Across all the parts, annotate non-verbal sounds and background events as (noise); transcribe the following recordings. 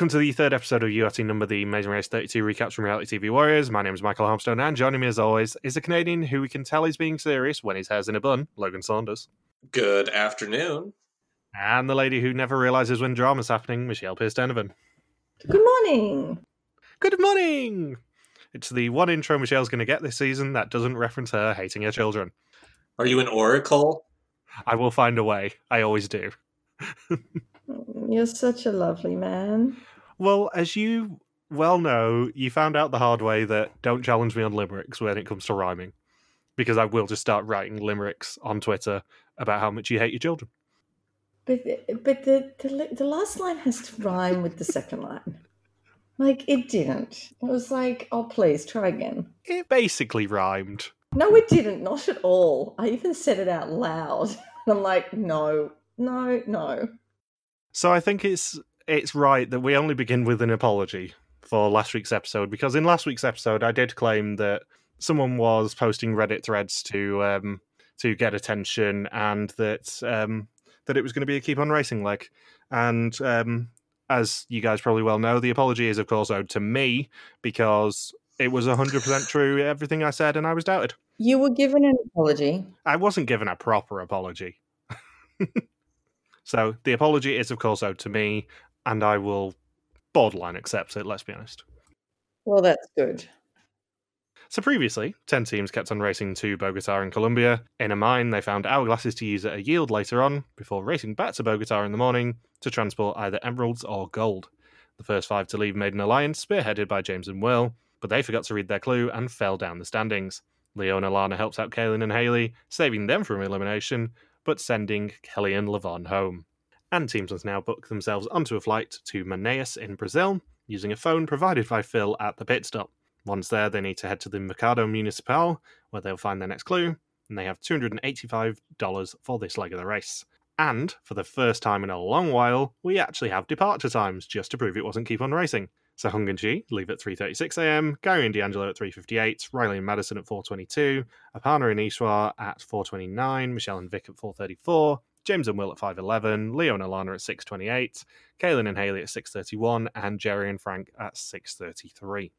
Welcome to the third episode of URT Number, the Amazing Race 32 recaps from Reality TV Warriors. My name is Michael Armstone, and joining me as always is a Canadian who we can tell is being serious when his hair's in a bun, Logan Saunders. Good afternoon. And the lady who never realizes when drama's happening, Michelle Pierce Donovan. Good morning. Good morning! It's the one intro Michelle's going to get this season that doesn't reference her hating her children. Are you an oracle? I will find a way. I always do. (laughs) You're such a lovely man. Well, as you well know, you found out the hard way that don't challenge me on limericks when it comes to rhyming. Because I will just start writing limericks on Twitter about how much you hate your children. But but the, the the last line has to rhyme with the second line. Like it didn't. It was like, oh please try again. It basically rhymed. No, it didn't. Not at all. I even said it out loud. (laughs) I'm like, no, no, no. So I think it's it's right that we only begin with an apology for last week's episode because in last week's episode I did claim that someone was posting Reddit threads to um, to get attention and that um, that it was going to be a keep on racing leg. And um, as you guys probably well know, the apology is of course owed to me because it was hundred percent (laughs) true everything I said and I was doubted. You were given an apology. I wasn't given a proper apology. (laughs) so the apology is, of course, owed to me, and I will borderline accept it, let's be honest. Well, that's good. So previously, 10 teams kept on racing to Bogota in Colombia. In a mine, they found hourglasses to use at a yield later on, before racing back to Bogota in the morning to transport either emeralds or gold. The first five to leave made an alliance, spearheaded by James and Will, but they forgot to read their clue and fell down the standings. Leo and Alana helps out Kaylin and Haley, saving them from elimination, but sending Kelly and Levon home. And teams must now book themselves onto a flight to Manaus in Brazil, using a phone provided by Phil at the pit stop. Once there, they need to head to the Mercado Municipal, where they'll find their next clue, and they have $285 for this leg of the race. And, for the first time in a long while, we actually have departure times, just to prove it wasn't keep on racing. So Hung and Chee leave at 3.36am, Gary and D'Angelo at 3.58, Riley and Madison at 4.22, Aparna and Ishwar at 4.29, Michelle and Vic at 4.34, James and Will at 5.11, Leo and Alana at 6.28, Kaylin and Haley at 6.31, and Jerry and Frank at 6.33.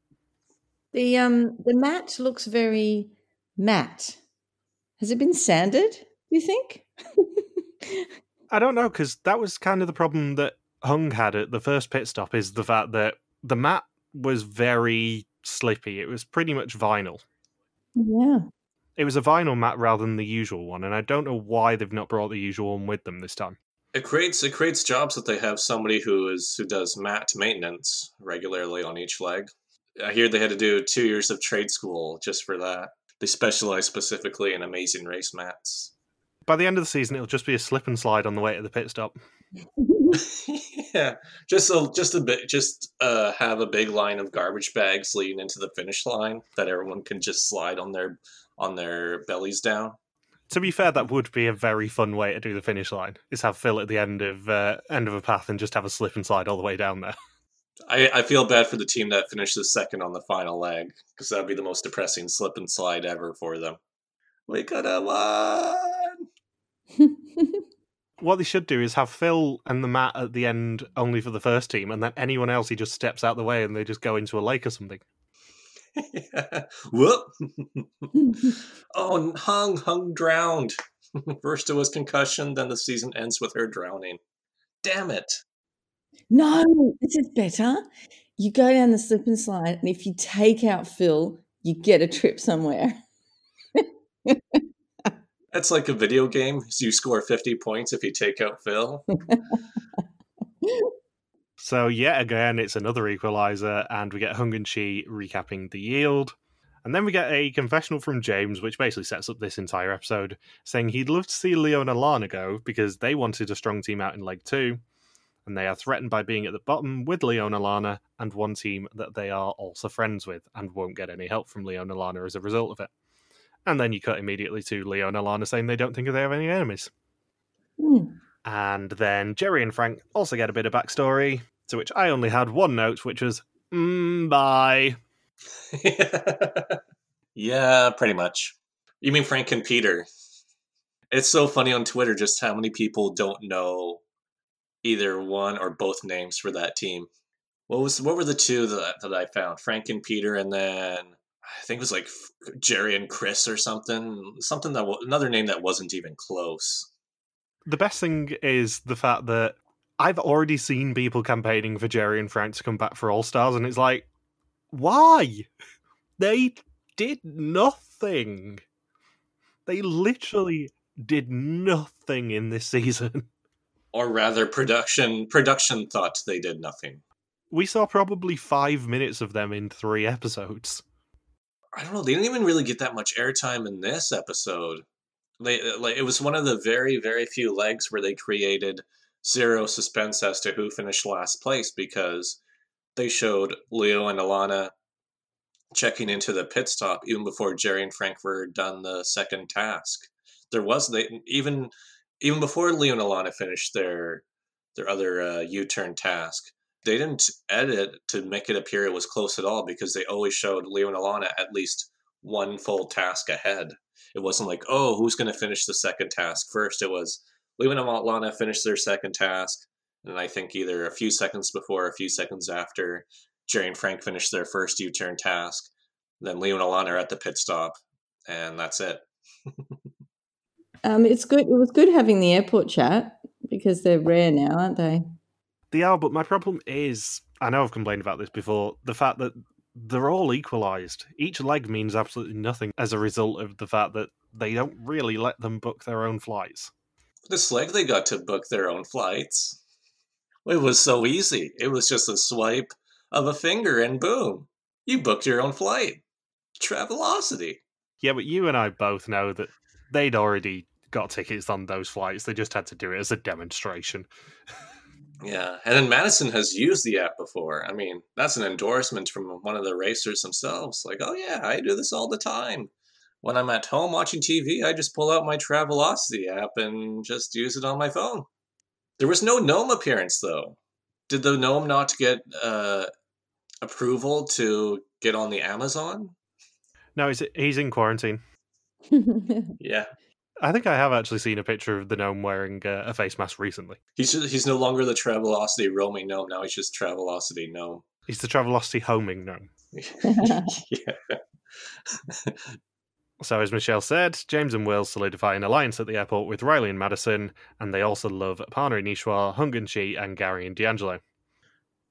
The um the mat looks very matte. Has it been sanded? Do you think? I don't know, because that was kind of the problem that Hung had at the first pit stop, is the fact that the mat was very slippy. It was pretty much vinyl. yeah. It was a vinyl mat rather than the usual one, and I don't know why they've not brought the usual one with them this time. It creates it creates jobs that they have somebody who is who does mat maintenance regularly on each leg. I hear they had to do two years of trade school just for that. They specialize specifically in amazing race mats. By the end of the season, it'll just be a slip and slide on the way to the pit stop. (laughs) (laughs) yeah, just a just a bit, just uh, have a big line of garbage bags leading into the finish line that everyone can just slide on their on their bellies down. To be fair, that would be a very fun way to do the finish line. Is have Phil at the end of uh, end of a path and just have a slip and slide all the way down there. (laughs) I, I feel bad for the team that finishes second on the final leg because that would be the most depressing slip and slide ever for them. We could have won. (laughs) What they should do is have Phil and the mat at the end only for the first team, and then anyone else he just steps out the way and they just go into a lake or something. (laughs) yeah. Whoop. (laughs) oh, Hung, Hung drowned. (laughs) First it was concussion, then the season ends with her drowning. Damn it. No, this is better. You go down the slip and slide, and if you take out Phil, you get a trip somewhere. That's like a video game. So you score 50 points if you take out Phil. So yet again, it's another equalizer, and we get Hung and Chee recapping the yield. And then we get a confessional from James, which basically sets up this entire episode, saying he'd love to see Leo and Alana go because they wanted a strong team out in leg two, and they are threatened by being at the bottom with Leo and Alana and one team that they are also friends with and won't get any help from Leo and Alana as a result of it. And then you cut immediately to Leo and Alana saying they don't think they have any enemies. Hmm. And then Jerry and Frank also get a bit of backstory, To which I only had one note, which was, mm, bye. (laughs) yeah, pretty much. You mean Frank and Peter? It's so funny on Twitter just how many people don't know either one or both names for that team. What was what were the two that that I found? Frank and Peter, and then I think it was like Jerry and Chris or something. Something that another name that wasn't even close. The best thing is the fact that I've already seen people campaigning for Jerry and Frank to come back for All Stars, and it's like, why? They did nothing. They literally did nothing in this season. (laughs) Or rather, production production thought they did nothing. We saw probably five minutes of them in three episodes. I don't know. They didn't even really get that much airtime in this episode. They like it was one of the very very few legs where they created zero suspense as to who finished last place because they showed Leo and Alana checking into the pit stop even before Jerry and Frank were done the second task. There was they even even before Leo and Alana finished their their other uh, U-turn task. They didn't edit to make it appear it was close at all because they always showed Leo and Alana at least one full task ahead. It wasn't like, oh, who's going to finish the second task first? It was Leo and Alana finished their second task, and I think either a few seconds before, a few seconds after, Jerry and Frank finished their first U-turn task. Then Leo and Alana are at the pit stop, and that's it. (laughs) um, it's good. It was good having the airport chat because they're rare now, aren't they? They are, but my problem is I know I've complained about this before the fact that they're all equalized. Each leg means absolutely nothing as a result of the fact that they don't really let them book their own flights. This leg, they got to book their own flights. It was so easy. It was just a swipe of a finger and boom, you booked your own flight. Travelocity. Yeah, but you and I both know that they'd already got tickets on those flights. They just had to do it as a demonstration. Yeah, and then Madison has used the app before. I mean, that's an endorsement from one of the racers themselves. Like, oh yeah, I do this all the time. When I'm at home watching TV, I just pull out my Travelocity app and just use it on my phone. There was no gnome appearance though. Did the gnome not get uh, approval to get on the Amazon? No, he's he's in quarantine. (laughs) yeah, I think I have actually seen a picture of the gnome wearing uh, a face mask recently. He's just, he's no longer the Travelocity roaming gnome. Now he's just Travelocity gnome. He's the Travelocity homing gnome. (laughs) yeah. (laughs) so, as Michelle said, James and Will solidify an alliance at the airport with Riley and Madison, and they also love Aparna and Ishwar, Hung and Chee, and Gary and D'Angelo.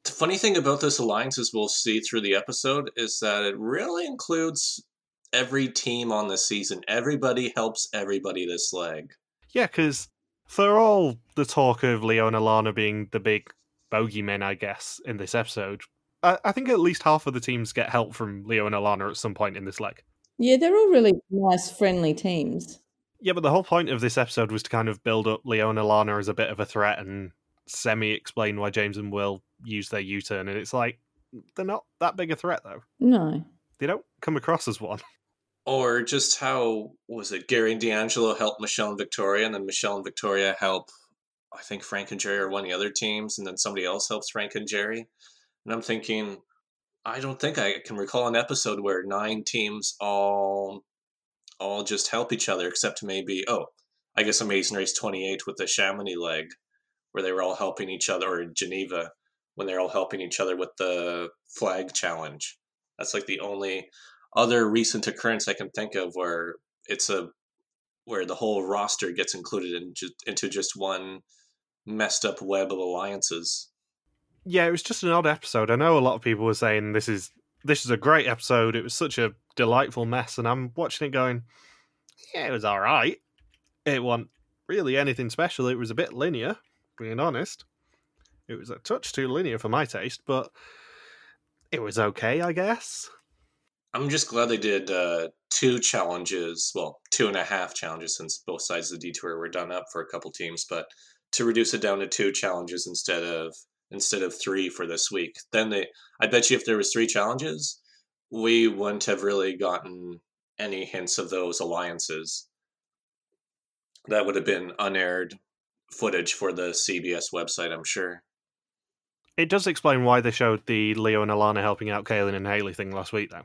The funny thing about this alliance, as we'll see through the episode, is that it really includes every team on the season. Everybody helps everybody this leg. Yeah, because for all the talk of Leo and Alana being the big bogeymen, I guess, in this episode, I, I think at least half of the teams get help from Leo and Alana at some point in this leg. Yeah, they're all really nice, friendly teams. Yeah, but the whole point of this episode was to kind of build up Leo and Alana as a bit of a threat and semi explain why James and Will use their U turn. And it's like, they're not that big a threat, though. No. They don't come across as one. Or just how was it? Gary and D'Angelo help Michelle and Victoria, and then Michelle and Victoria help. I think Frank and Jerry are one of the other teams, and then somebody else helps Frank and Jerry. And I'm thinking, I don't think I can recall an episode where nine teams all all just help each other, except maybe oh, I guess Amazing Race 28 with the Chamonix leg, where they were all helping each other, or Geneva when they're all helping each other with the flag challenge. That's like the only other recent occurrence I can think of where it's a where the whole roster gets included in into just one messed up web of alliances. Yeah, it was just an odd episode. I know a lot of people were saying this is this is a great episode. It was such a delightful mess, and I'm watching it going, yeah, it was all right. It wasn't really anything special. It was a bit linear, being honest. It was a touch too linear for my taste, but it was okay, I guess. I'm just glad they did uh, two challenges, well, two and a half challenges since both sides of the detour were done up for a couple teams, but to reduce it down to two challenges instead of instead of three for this week. Then they, I bet you, if there was three challenges, we wouldn't have really gotten any hints of those alliances. That would have been unaired footage for the CBS website, I'm sure. It does explain why they showed the Leo and Alana helping out Kaylin and Haley thing last week, though.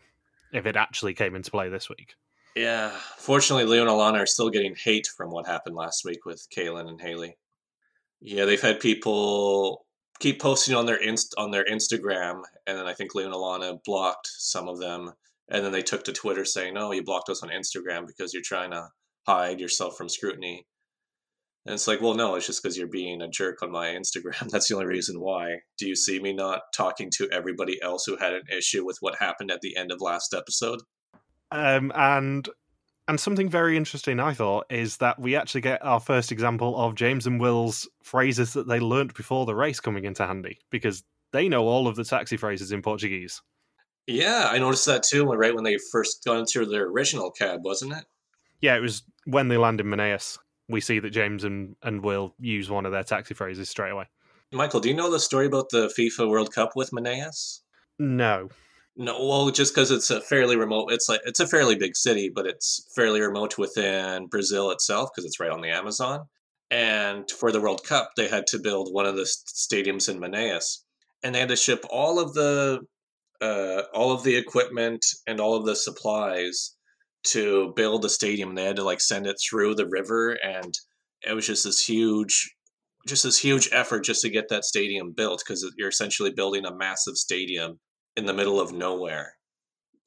If it actually came into play this week. Yeah, fortunately, Leo and Alana are still getting hate from what happened last week with Kaylin and Haley. Yeah, they've had people keep posting on their inst on their Instagram, and then I think Leo and Alana blocked some of them, and then they took to Twitter saying, "No, you blocked us on Instagram because you're trying to hide yourself from scrutiny." And it's like, well, no, it's just because you're being a jerk on my Instagram. (laughs) That's the only reason why. Do you see me not talking to everybody else who had an issue with what happened at the end of last episode? Um, and and something very interesting I thought is that we actually get our first example of James and Will's phrases that they learnt before the race coming into handy because they know all of the taxi phrases in Portuguese. Yeah, I noticed that too. Right when they first got into their original cab, wasn't it? Yeah, it was when they land in Manaus. We see that James and, and Will use one of their taxi phrases straight away. Michael, do you know the story about the FIFA World Cup with Manaus? No. No, well, just because it's a fairly remote, it's like it's a fairly big city, but it's fairly remote within Brazil itself because it's right on the Amazon. And for the World Cup, they had to build one of the stadiums in Manaus, and they had to ship all of the uh, all of the equipment and all of the supplies to build the stadium. They had to like send it through the river, and it was just this huge, just this huge effort just to get that stadium built because you're essentially building a massive stadium in the middle of nowhere.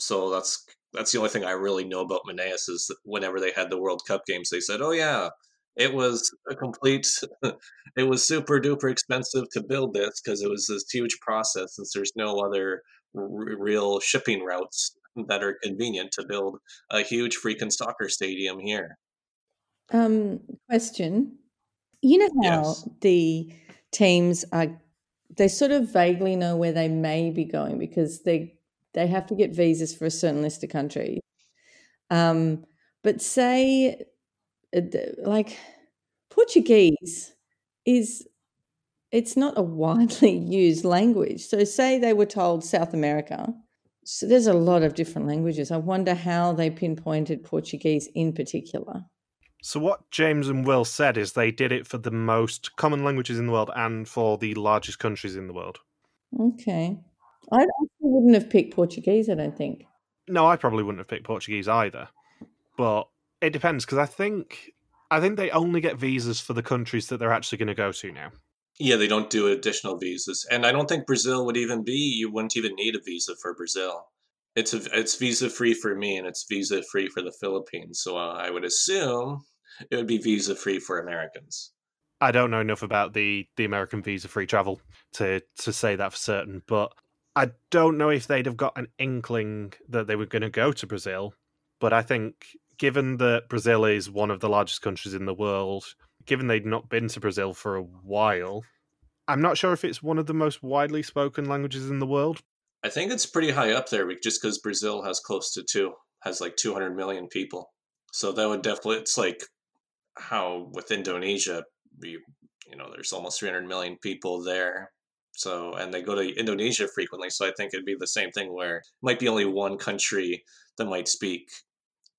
So that's that's the only thing I really know about Manaus is that whenever they had the World Cup games, they said, "Oh yeah, it was a complete, (laughs) it was super duper expensive to build this because it was this huge process since there's no other r- real shipping routes that are convenient to build a huge freaking soccer stadium here." Um, question: You know how Yes. the teams are they sort of vaguely know where they may be going because they they have to get visas for a certain list of countries. Um, but say, uh, like Portuguese is it's not a widely (laughs) used language. So say they were told South America. So there's a lot of different languages. I wonder how they pinpointed Portuguese in particular. So what James and Will said is they did it for the most common languages in the world and for the largest countries in the world. Okay. I, I wouldn't have picked Portuguese, I don't think. No, I probably wouldn't have picked Portuguese either. But it depends because I think I think they only get visas for the countries that they're actually going to go to now. Yeah, they don't do additional visas, and I don't think Brazil would even be. You wouldn't even need a visa for Brazil. It's a, it's visa free for me, and it's visa free for the Philippines. So uh, I would assume it would be visa free for Americans. I don't know enough about the the American visa free travel to to say that for certain, but I don't know if they'd have got an inkling that they were going to go to Brazil. But I think, given that Brazil is one of the largest countries in the world, given they'd not been to Brazil for a while, I'm not sure if it's one of the most widely spoken languages in the world. I think it's pretty high up there, just because Brazil has close to two, has like 200 million people. So that would definitely. It's like how with Indonesia, we, you know, there's almost 300 million people there. So, and they go to Indonesia frequently. So I think it'd be the same thing where might be only one country that might speak,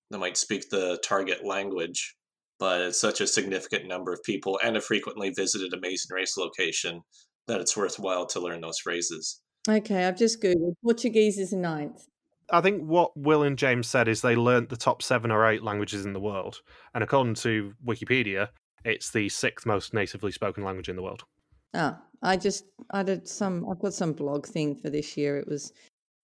that might speak the target language, but it's such a significant number of people and a frequently visited Amazing Race location that it's worthwhile to learn those phrases. Okay, I've just Googled. Portuguese is ninth. I think what Will and James said is they learnt the top seven or eight languages in the world. And according to Wikipedia, it's the sixth most natively spoken language in the world. Ah, I just I did some. I've got some blog thing for this year. It was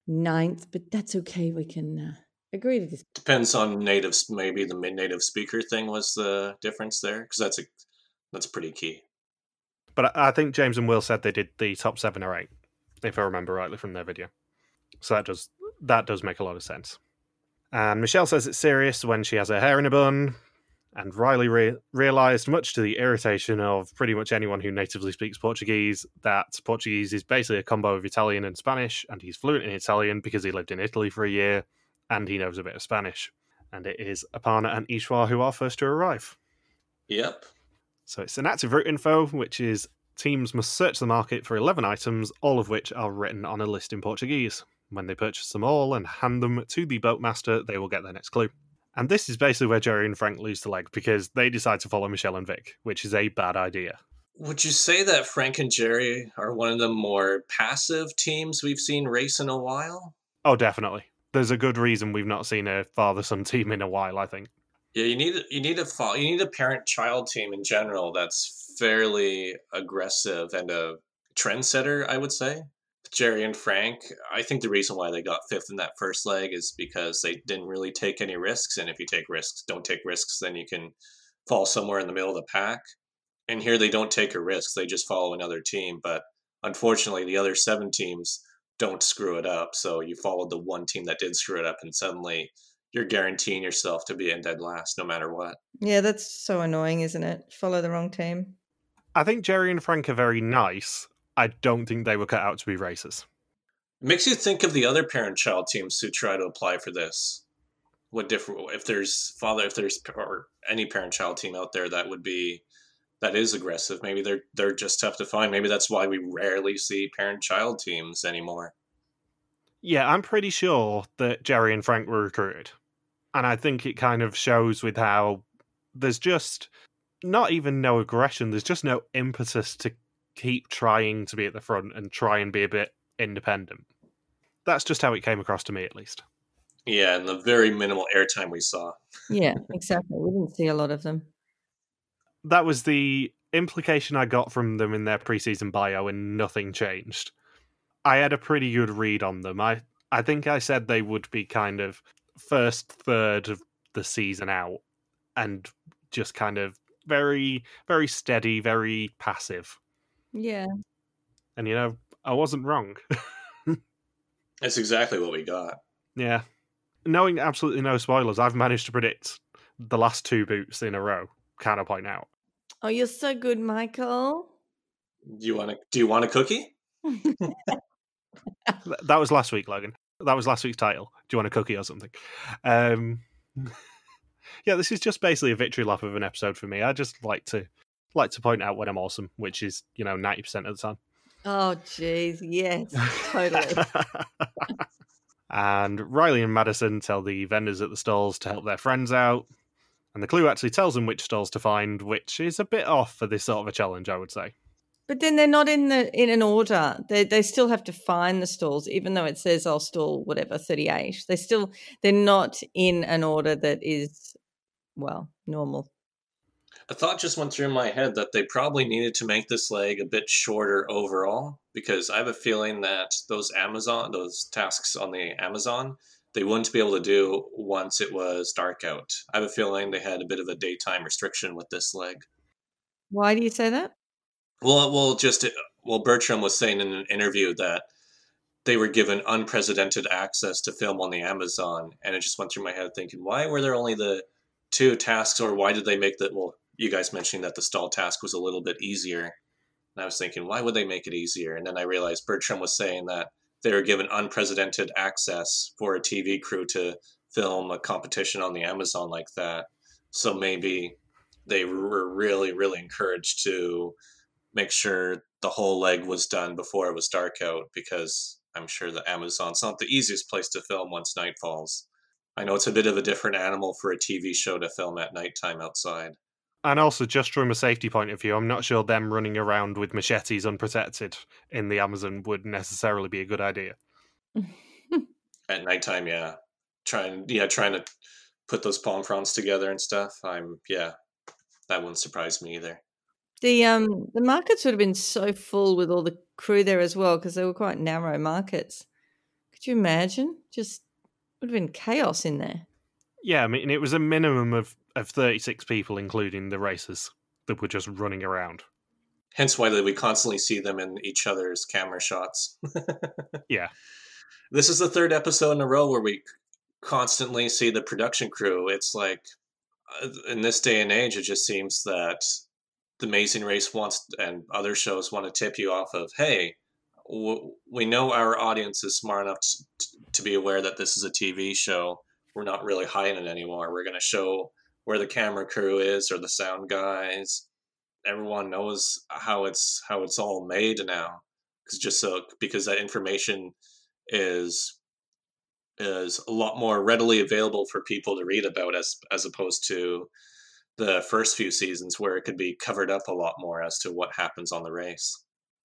ninth, but that's okay. We can uh, agree to this. Depends on natives. Maybe the mid-native speaker thing was the difference there, because that's a that's pretty key. But I I think James and Will said they did the top seven or eight, if I remember rightly from their video. So that does that does make a lot of sense. And Michelle says it's serious when she has her hair in a bun. And Riley re- realised, much to the irritation of pretty much anyone who natively speaks Portuguese, that Portuguese is basically a combo of Italian and Spanish, and he's fluent in Italian because he lived in Italy for a year, and he knows a bit of Spanish. And it is Aparna and Ishwar who are first to arrive. Yep. So it's an active route info, which is teams must search the market for 11 items, all of which are written on a list in Portuguese. When they purchase them all and hand them to the boatmaster, they will get their next clue. And this is basically where Jerry and Frank lose the leg because they decide to follow Michelle and Vic, which is a bad idea. Would you say that Frank and Jerry are one of the more passive teams we've seen race in a while? Oh, definitely. There's a good reason we've not seen a father son team in a while. I think. Yeah, you need you need a you need a parent child team in general that's fairly aggressive and a trendsetter. I would say Jerry and Frank. I think the reason why they got fifth in that first leg is because they didn't really take any risks, and if you take risks, don't take risks, then you can fall somewhere in the middle of the pack. And here they don't take a risk; they just follow another team. But unfortunately, the other seven teams don't screw it up. So you followed the one team that did screw it up, and suddenly you're guaranteeing yourself to be in dead last no matter what. Yeah, that's so annoying, isn't it? Follow the wrong team. I think Jerry and Frank are very nice. I don't think they were cut out to be racers. It makes you think of the other parent-child teams who try to apply for this. What different if there's father if there's or any parent-child team out there that would be that is aggressive. Maybe they're they're just tough to find. Maybe that's why we rarely see parent-child teams anymore. Yeah, I'm pretty sure that Jerry and Frank were recruited. And I think it kind of shows with how there's just not even no aggression, there's just no impetus to keep trying to be at the front and try and be a bit independent. That's just how it came across to me, at least. Yeah, and the very minimal airtime we saw. Yeah, (laughs) exactly. We didn't see a lot of them. That was the implication I got from them in their preseason bio, and nothing changed. I had a pretty good read on them. I, I think I said they would be kind of first third of the season out and just kind of very, very steady, very passive. Yeah. And, you know, I wasn't wrong. (laughs) That's exactly what we got. yeah. Knowing absolutely no spoilers, I've managed to predict the last two boots in a row, kind of point out. Oh, you're so good, Michael. Do you want to? Do you want a cookie? (laughs) That was last week, Logan. That was last week's title. Do you want a cookie or something? Um, (laughs) yeah, this is just basically a victory lap of an episode for me. I just like to like to point out when I'm awesome, which is you know ninety percent of the time. Oh, jeez. Yes, totally. (laughs) and Riley and Madison tell the vendors at the stalls to help their friends out. And the clue actually tells them which stalls to find, which is a bit off for this sort of a challenge, I would say. But then they're not in the in an order. They they still have to find the stalls, even though it says I'll stall whatever thirty eight. They still they're not in an order that is well normal. A thought just went through my head that they probably needed to make this leg a bit shorter overall because I have a feeling that those Amazon, those tasks on the Amazon, they wouldn't be able to do once it was dark out. I have a feeling they had a bit of a daytime restriction with this leg. Why do you say that? Well, well, just uh, well, Bertram was saying in an interview that they were given unprecedented access to film on the Amazon, and it just went through my head thinking, why were there only the two tasks, or why did they make that? Well, you guys mentioning that the stall task was a little bit easier, and I was thinking, why would they make it easier? And then I realized Bertram was saying that they were given unprecedented access for a TV crew to film a competition on the Amazon like that. So maybe they were really, really encouraged to make sure the whole leg was done before it was dark out because I'm sure the Amazon's not the easiest place to film once night falls. I know it's a bit of a different animal for a TV show to film at nighttime outside. And also, just from a safety point of view, I'm not sure them running around with machetes unprotected in the Amazon would necessarily be a good idea. (laughs) At nighttime, yeah. Trying yeah, trying to put those palm fronds together and stuff. I'm yeah, that wouldn't surprise me either. The um the markets would have been so full with all the crew there as well because they were quite narrow markets. Could you imagine? Just would have been chaos in there. Yeah, I mean, it was a minimum of, of 36 people, including the racers, that were just running around. Hence why we constantly see them in each other's camera shots. (laughs) Yeah. This is the third episode in a row where we constantly see the production crew. It's like uh, in this day and age, it just seems that the Amazing Race wants and other shows want to tip you off of, hey, we know our audience is smart enough to, to be aware that this is a TV show. We're not really hiding it anymore. We're going to show where the camera crew is or the sound guys. Everyone knows how it's how it's all made now, because just so because that information is is a lot more readily available for people to read about as as opposed to the first few seasons where it could be covered up a lot more as to what happens on the race.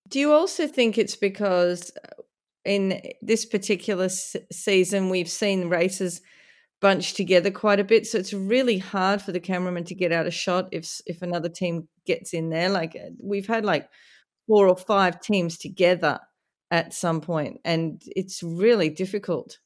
Do you also think it's because uh, in this particular season we've seen races bunched together quite a bit, so it's really hard for the cameraman to get out a shot if if another team gets in there. Like uh, we've had like four or five teams together at some point, and it's really difficult.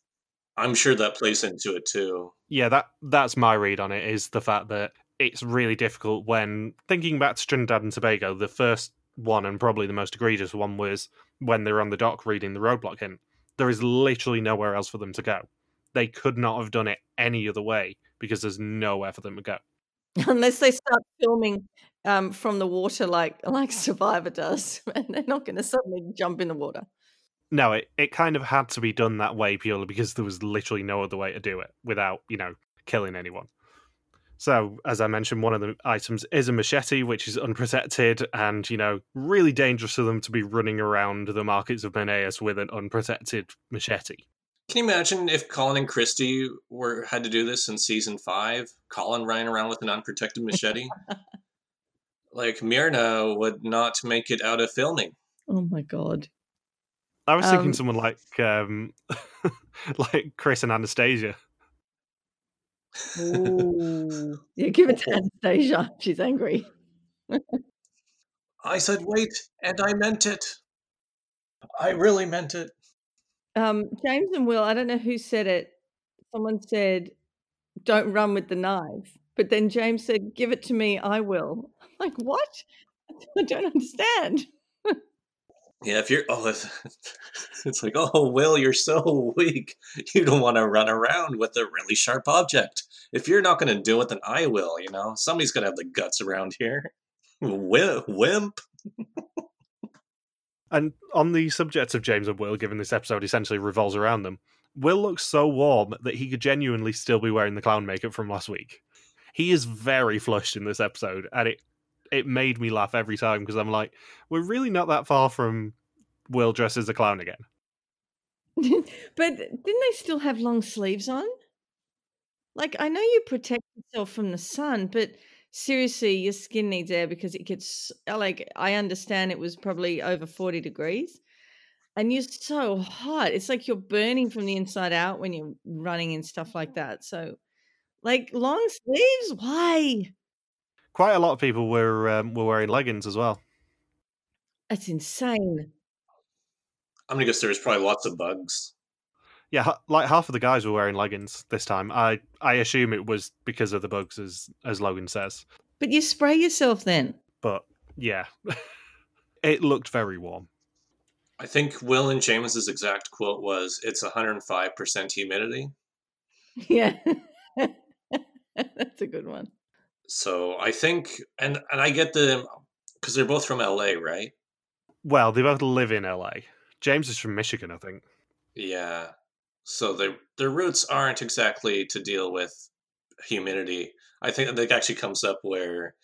I'm sure that plays into it too. Yeah, that that's my read on it is the fact that it's really difficult when thinking back to Trinidad and Tobago, the first one and probably the most egregious one was when they were on the dock reading the roadblock hint. There is literally nowhere else for them to go. They could not have done it any other way because there's nowhere for them to go. (laughs) Unless they start filming um, from the water like like Survivor does, (laughs) and they're not going to suddenly jump in the water. No, it, it kind of had to be done that way purely because there was literally no other way to do it without, you know, killing anyone. So, as I mentioned, one of the items is a machete, which is unprotected and, you know, really dangerous for them to be running around the markets of Manaus with an unprotected machete. Can you imagine if Colin and Christie were had to do this in season five? Colin running around with an unprotected machete? (laughs) like Myrna would not make it out of filming. Oh my god! I was thinking Um, someone like um (laughs) like Chris and Anastasia. Ooh. (laughs) yeah, give it to Anastasia. She's angry. I said wait, and I meant it. I really meant it. Um, James and Will, I don't know who said it. Someone said, "Don't run with the knife," but then James said, "Give it to me, I will." I'm (laughs) like, what? (laughs) I don't understand. Yeah, if you're oh, it's, (laughs) it's like oh, Will, you're so weak. You don't want to run around with a really sharp object. If you're not going to do it, then I will. You know, somebody's going to have the guts around here. Wimp. And on the subject of James and Will, given this episode essentially revolves around them, Will looks so warm that he could genuinely still be wearing the clown makeup from last week. He is very flushed in this episode, and it it made me laugh every time because I'm like, we're really not that far from Will dressed as a clown again. (laughs) but didn't they still have long sleeves on? Like, I know you protect yourself from the sun, but seriously, your skin needs air because it gets uh, like I understand it was probably over 40 degrees and you're so hot. It's like you're burning from the inside out when you're running and stuff like that. So, like, long sleeves? Why? Quite a lot of people were um, were wearing leggings as well. That's insane. I'm gonna guess there's probably lots of bugs. Yeah, like half of the guys were wearing leggings this time. I I assume it was because of the bugs, as as Logan says. But you spray yourself then. But yeah, (laughs) it looked very warm. I think Will and James's exact quote was, "It's 105 percent humidity." (laughs) Yeah. (laughs) That's a good one. So I think, and and I get the because they're both from LA, right? Well, they both live in LA. James is from Michigan, I think. Yeah. So their their roots aren't exactly to deal with humidity. I think that actually comes up where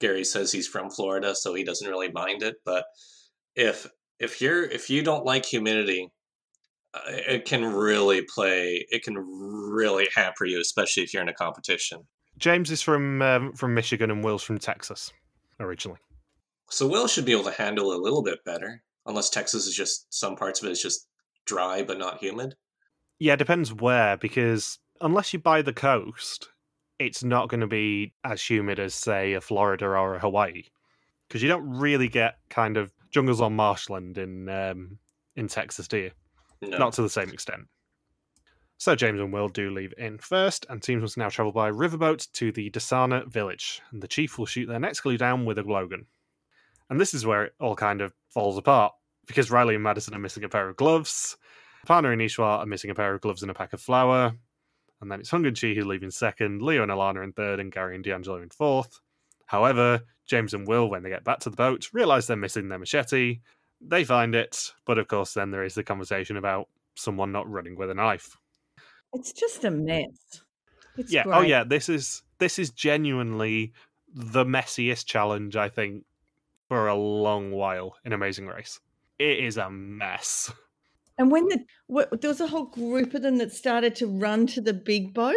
Gary says he's from Florida, so he doesn't really mind it. But if if you're if you don't like humidity, uh, it can really play. It can really hamper you, especially if you're in a competition. James is from um, from Michigan and Will's from Texas originally. So Will should be able to handle it a little bit better, unless Texas is just some parts of it is just dry but not humid. Yeah, it depends where because unless you buy the coast, it's not going to be as humid as say a Florida or a Hawaii because you don't really get kind of jungles on marshland in um, in Texas, do you? No. Not to the same extent. So James and Will do leave in first, and teams must now travel by riverboat to the Dasana village, and the chief will shoot their next clue down with a blowgun. And this is where it all kind of falls apart, because Riley and Madison are missing a pair of gloves, Parna and Ishwar are missing a pair of gloves and a pack of flour, and then it's Hung and Chee who leave in second, Leo and Alana in third, and Gary and D'Angelo in fourth. However, James and Will, when they get back to the boat, realise they're missing their machete. They find it, but of course, then there is the conversation about someone not running with a knife. It's just a mess. It's yeah. Oh, yeah. This is this is genuinely the messiest challenge I think for a long while in Amazing Race. It is a mess. (laughs) And when mm-hmm. the wh- there was a whole group of them that started to run to the big boat,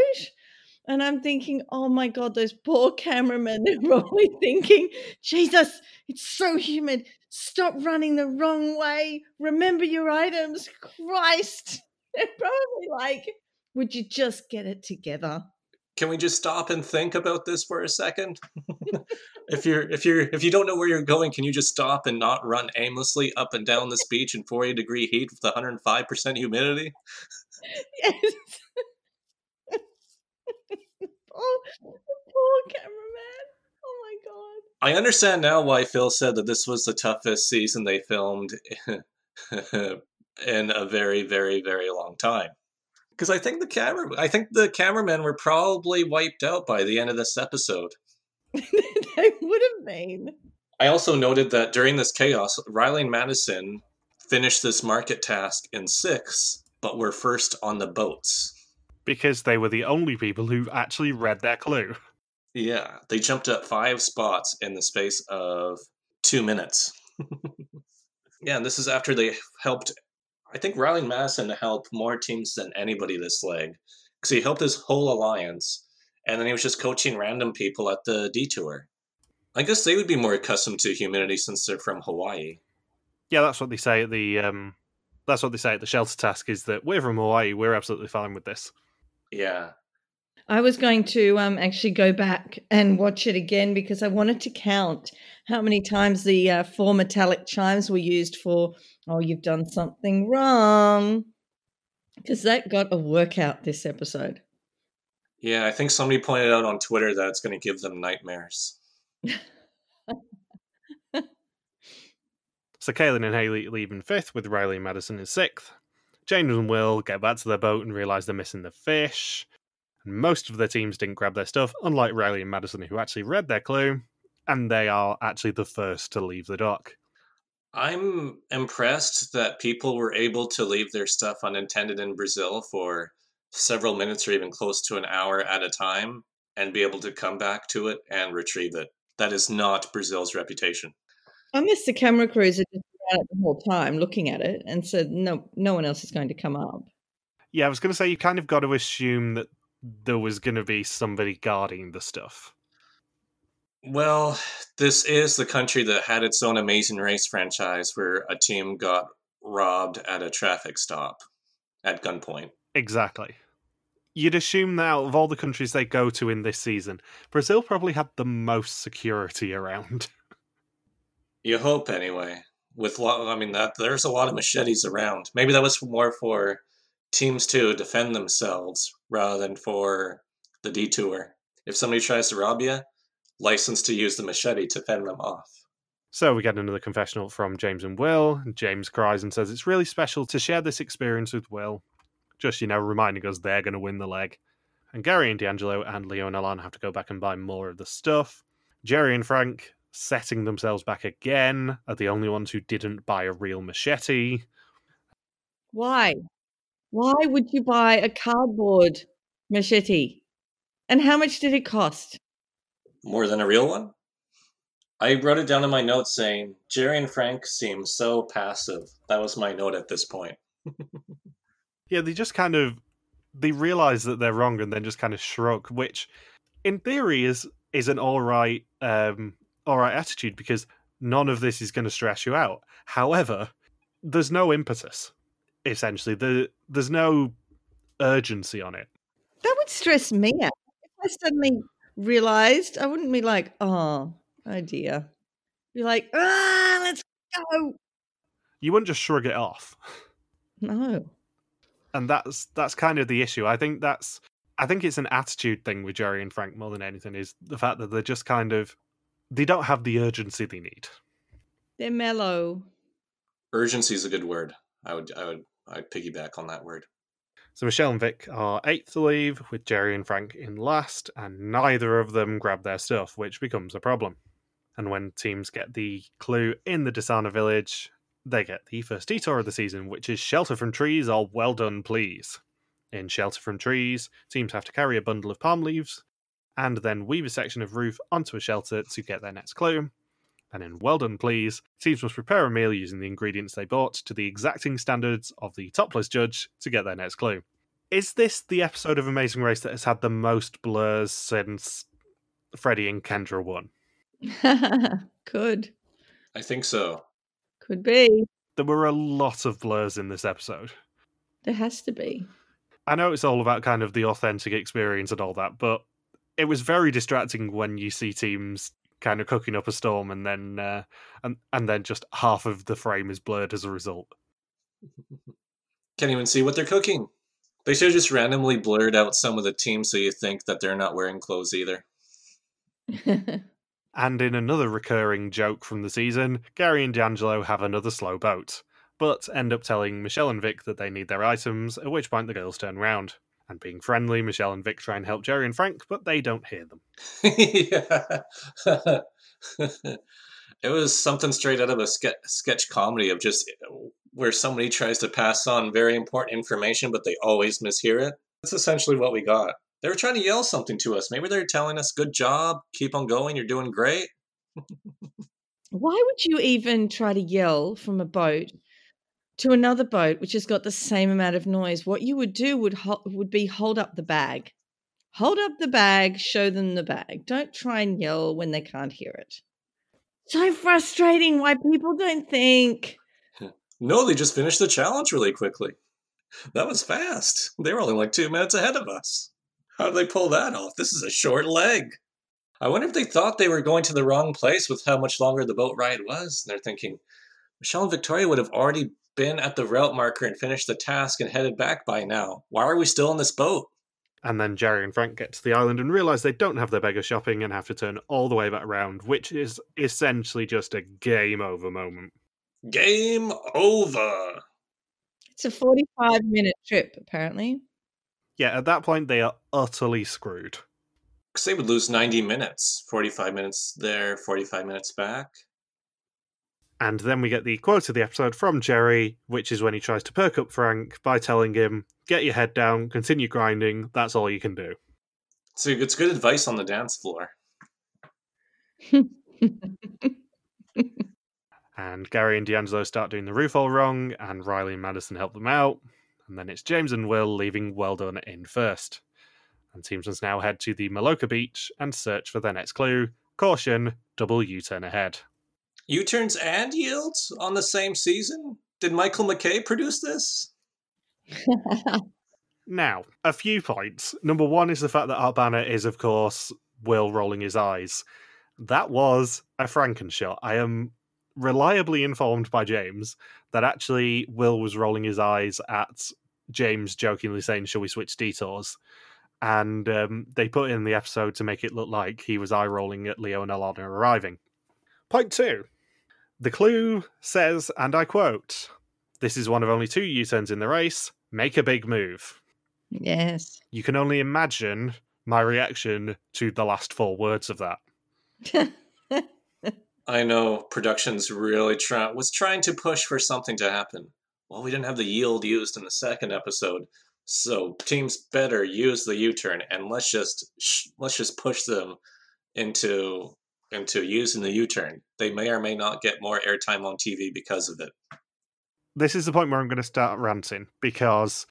And I'm thinking, oh my God, those poor (laughs) cameramen, they're probably thinking, Jesus, it's so humid. Stop running the wrong way. Remember your items. Christ. (laughs) They're probably like, would you just get it together? Can we just stop and think about this for a second? (laughs) if you're if you're if you don't know where you're going, can you just stop and not run aimlessly up and down this beach in 40 degree heat with 105% humidity? (laughs) Yes. oh, poor cameraman. Oh my god. I understand now why Phil said that this was the toughest season they filmed (laughs) in a very, very, very long time. Because I think the camera, I think the cameramen were probably wiped out by the end of this episode. (laughs) they would have been. I also noted that during this chaos, Riley and Madison finished this market task in six, but were first on the boats. Because they were the only people who actually read their clue. Yeah, they jumped up five spots in the space of two minutes. (laughs) yeah, and this is after they helped. I think Riley and Madison helped more teams than anybody this leg because he helped his whole alliance, and then he was just coaching random people at the detour. I guess they would be more accustomed to humidity since they're from Hawaii. Yeah, that's what they say at the um, that's what they say at the shelter task is that we're from Hawaii, we're absolutely fine with this. Yeah, I was going to um, actually go back and watch it again because I wanted to count how many times the uh, four metallic chimes were used for, oh, you've done something wrong. Because that got a workout this episode. yeah. I think somebody pointed out on Twitter that it's going to give them nightmares. So Kaylin and Haley leave in fifth, with Riley and Madison in sixth. James and Will get back to their boat and realise they're missing the fish. And most of their teams didn't grab their stuff, unlike Riley and Madison, who actually read their clue, and they are actually the first to leave the dock. I'm impressed that people were able to leave their stuff unattended in Brazil for several minutes or even close to an hour at a time and be able to come back to it and retrieve it. That is not Brazil's reputation. I miss the camera crews that just around it the whole time looking at it and said, no, no one else is going to come up. Yeah, I was going to say you kind of got to assume that there was going to be somebody guarding the stuff. Well, this is the country that had its own amazing race franchise where a team got robbed at a traffic stop at gunpoint. Exactly. You'd assume that out of all the countries they go to in this season, Brazil probably had the most security around. (laughs) You hope anyway. With lo- I mean that there's a lot of machetes around. Maybe that was more for teams to defend themselves rather than for the detour. If somebody tries to rob you, license to use the machete to fend them off. So we get another confessional from James and Will. James cries and says it's really special to share this experience with Will. Just, you know, reminding us they're going to win the leg. And Gary and D'Angelo and Leo and Alan have to go back and buy more of the stuff. Jerry and Frank setting themselves back again are the only ones who didn't buy a real machete. Why? Why would you buy a cardboard machete? And how much did it cost? More than a real one? I wrote it down in my notes saying, Jerry and Frank seem so passive. That was my note at this point. (laughs) Yeah, they just kind of they realize that they're wrong and then just kind of shrug, which in theory is is an all right um all right attitude because none of this is going to stress you out. However, there's no impetus. Essentially, the there's no urgency on it. That would stress me out. If I suddenly realized, I wouldn't be like, oh, oh dear. Be like, ah, let's go. You wouldn't just shrug it off. No. And that's that's kind of the issue. I think that's I think it's an attitude thing with Jerry and Frank more than anything is the fact that they're just kind of they don't have the urgency they need. They're mellow. Urgency is a good word. I would I would I'd piggyback on that word. So Michelle and Vic are eighth to leave, with Jerry and Frank in last, and neither of them grab their stuff, which becomes a problem. And when teams get the clue in the Desana village, they get the first detour of the season, which is shelter from trees or well done, please. In shelter from trees, teams have to carry a bundle of palm leaves and then weave a section of roof onto a shelter to get their next clue. And in Well Done Please, teams must prepare a meal using the ingredients they bought to the exacting standards of the topless judge to get their next clue. Is this the episode of Amazing Race that has had the most blurs since Freddie and Kendra won? (laughs) Could. I think so. Could be. There were a lot of blurs in this episode. There has to be. I know it's all about kind of the authentic experience and all that, but it was very distracting when you see teams kind of cooking up a storm and then uh, and and then just half of the frame is blurred as a result. Can't even see what they're cooking. They should have just randomly blurred out some of the teams so you think that they're not wearing clothes either. (laughs) And in another recurring joke from the season, Gary and D'Angelo have another slow boat, but end up telling Michelle and Vic that they need their items, at which point the girls turn round. And being friendly, Michelle and Vic try and help Jerry and Frank, but they don't hear them. (laughs) (laughs) it was something straight out of a ske- sketch comedy of just where somebody tries to pass on very important information, but they always mishear it. That's essentially what we got. They were trying to yell something to us. Maybe they're telling us, good job, keep on going, you're doing great. Why would you even try to yell from a boat to another boat which has got the same amount of noise? What you would do would ho- would be hold up the bag. Hold up the bag, show them the bag. Don't try and yell when they can't hear it. So frustrating why people don't think. (laughs) No, they just finished the challenge really quickly. That was fast. They were only like two minutes ahead of us. How did they pull that off? This is a short leg. I wonder if they thought they were going to the wrong place with how much longer the boat ride was. And they're thinking, Michelle and Victoria would have already been at the route marker and finished the task and headed back by now. Why are we still in this boat? And then Jerry and Frank get to the island and realize they don't have their beggar shopping and have to turn all the way back around, which is essentially just a game over moment. Game over. It's a 45 minute trip, apparently. Yeah, at that point, they are utterly screwed. Because they would lose 90 minutes. 45 minutes there, 45 minutes back. And then we get the quote of the episode from Jerry, which is when he tries to perk up Frank by telling him, Get your head down, continue grinding, that's all you can do. So it's good advice on the dance floor. (laughs) And Gary and D'Angelo start doing the roof all wrong, and Riley and Madison help them out. And then it's James and Will leaving Well Done in first. And teams must now head to the Maloka beach and search for their next clue. Caution, double U turn ahead. U turns and yields on the same season? Did Michael McKay produce this? (laughs) Now, a few points. Number one is the fact that our Banner is, of course, Will rolling his eyes. That was a Frankenshot. I am reliably informed by James that actually Will was rolling his eyes at James jokingly saying, Shall we switch detours? And um, they put in the episode to make it look like he was eye rolling at Leo and Alana arriving. Point two the clue says, and I quote, This is one of only two U turns in the race. Make a big move. yes. You can only imagine my reaction to the last four words of that. (laughs) I know production's really try- was trying to push for something to happen. Well, we didn't have the yield used in the second episode, so teams better use the U-turn and let's just let's just push them into into using the U-turn. They may or may not get more airtime on TV because of it. this is the point where I'm going to start ranting because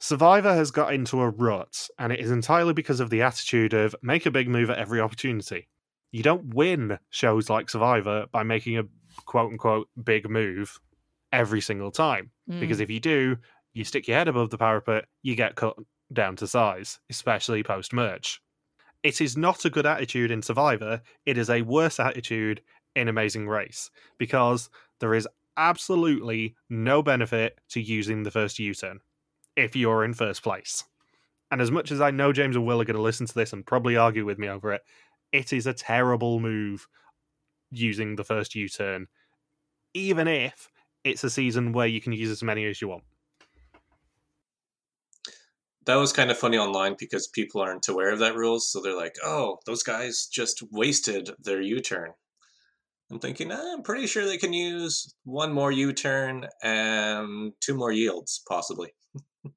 Survivor has got into a rut, and it is entirely because of the attitude of make a big move at every opportunity. You don't win shows like Survivor by making a quote unquote big move every single time. Because hmm. if you do, you stick your head above the parapet, you get cut down to size, especially post merge. It is not a good attitude in Survivor, it is a worse attitude in Amazing Race because there is absolutely no benefit to using the first U turn if you're in first place. And as much as I know James and Will are going to listen to this and probably argue with me over it, it is a terrible move using the first U turn, even if it's a season where you can use as many as you want. That was kind of funny online because people aren't aware of that rule, so they're like, "Oh, those guys just wasted their U-turn." I'm thinking, eh, I'm pretty sure they can use one more U-turn and two more yields, possibly. (laughs)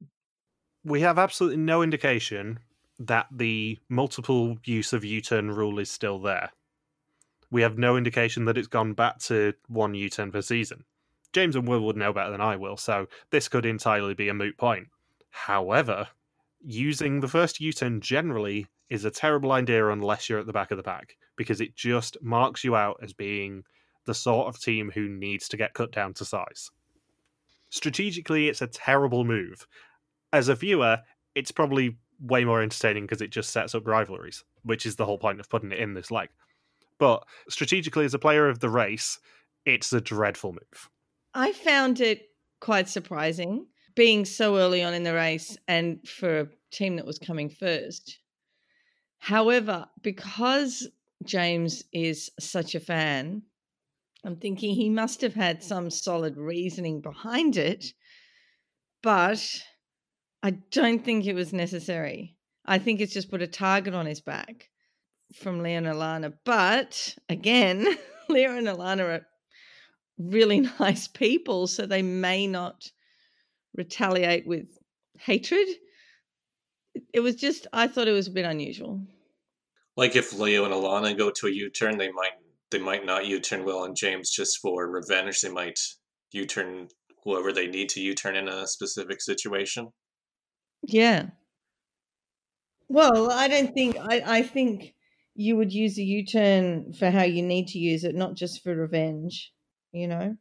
We have absolutely no indication that the multiple use of U turn rule is still there. We have no indication that it's gone back to one U turn per season. James and Will would know better than I will, so this could entirely be a moot point. However, using the first U turn generally is a terrible idea unless you're at the back of the pack because it just marks you out as being the sort of team who needs to get cut down to size. Strategically, it's a terrible move. As a viewer, it's probably way more entertaining because it just sets up rivalries, which is the whole point of putting it in this leg. But strategically, as a player of the race, it's a dreadful move. I found it quite surprising being so early on in the race and for a team that was coming first. However, because James is such a fan, I'm thinking he must have had some solid reasoning behind it, but I don't think it was necessary. I think it's just put a target on his back from Leo and Alana. But again, (laughs) Leo and Alana are really (laughs) nice people, so they may not retaliate with hatred. It was just, I thought it was a bit unusual. Like if Leo and Alana go to a U-turn, they might they might not U-turn Will and James just for revenge. They might U-turn whoever they need to U-turn in a specific situation. Yeah. Well, I don't think I, I think you would use a U-turn for how you need to use it, not just for revenge. You know.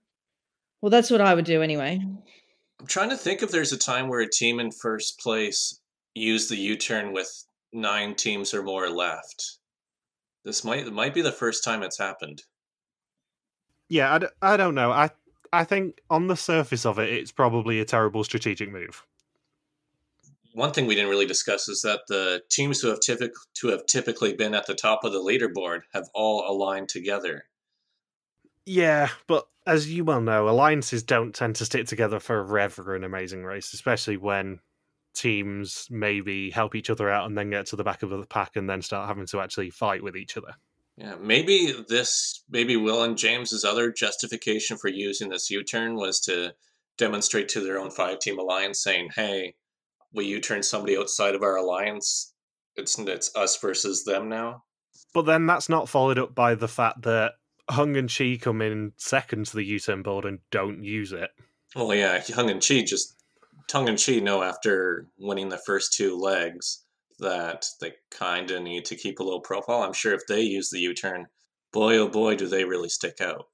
Well, that's what I would do anyway. I'm trying to think if there's a time where a team in first place used the U-turn with nine teams or more left. This might might be the first time it's happened. Yeah, I d- I don't know. I I think on the surface of it, it's probably a terrible strategic move. One thing we didn't really discuss is that the teams who have typic- who have typically been at the top of the leaderboard have all aligned together. Yeah, but as you well know, alliances don't tend to stick together forever in Amazing Race, especially when teams maybe help each other out and then get to the back of the pack and then start having to actually fight with each other. Yeah, maybe this, maybe Will and James's other justification for using this U-turn was to demonstrate to their own five-team alliance, saying, "Hey, we U-turn somebody outside of our alliance. It's it's us versus them now." But then that's not followed up by the fact that Hung and Chee come in second to the U-turn board and don't use it. Well, yeah, Hung and Chee just tongue and Chee know after winning the first two legs that they kind of need to keep a low profile. I'm sure if they use the U turn, boy oh boy, do they really stick out.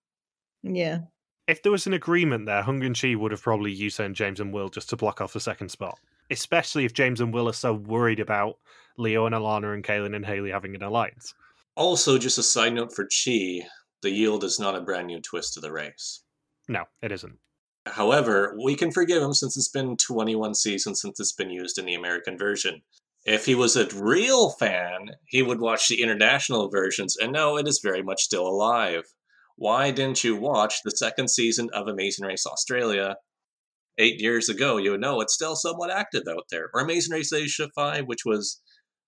Yeah. If there was an agreement there, Hung and Chee would have probably used James and Will just to block off the second spot. Especially if James and Will are so worried about Leo and Alana and Kaylynn and Haley having an alliance. Also, just a side note for Chee, the yield is not a brand new twist to the race. No, it isn't. However, we can forgive him since it's been 21 seasons since it's been used in the American version. If he was a real fan, he would watch the international versions and know it is very much still alive. Why didn't you watch the second season of Amazing Race Australia eight years ago? You would know it's still somewhat active out there. Or Amazing Race Asia 5, which was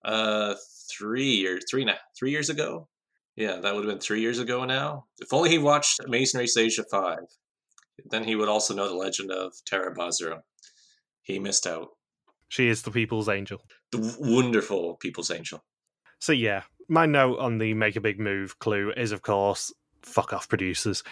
uh, three years, three, three years ago. Yeah, that would have been three years ago now. If only he watched Amazing Race Asia 5. Then he would also know the legend of Tara Basro. He missed out. She is the people's angel. The wonderful people's angel. So yeah, my note on the make a big move clue is of course fuck off producers.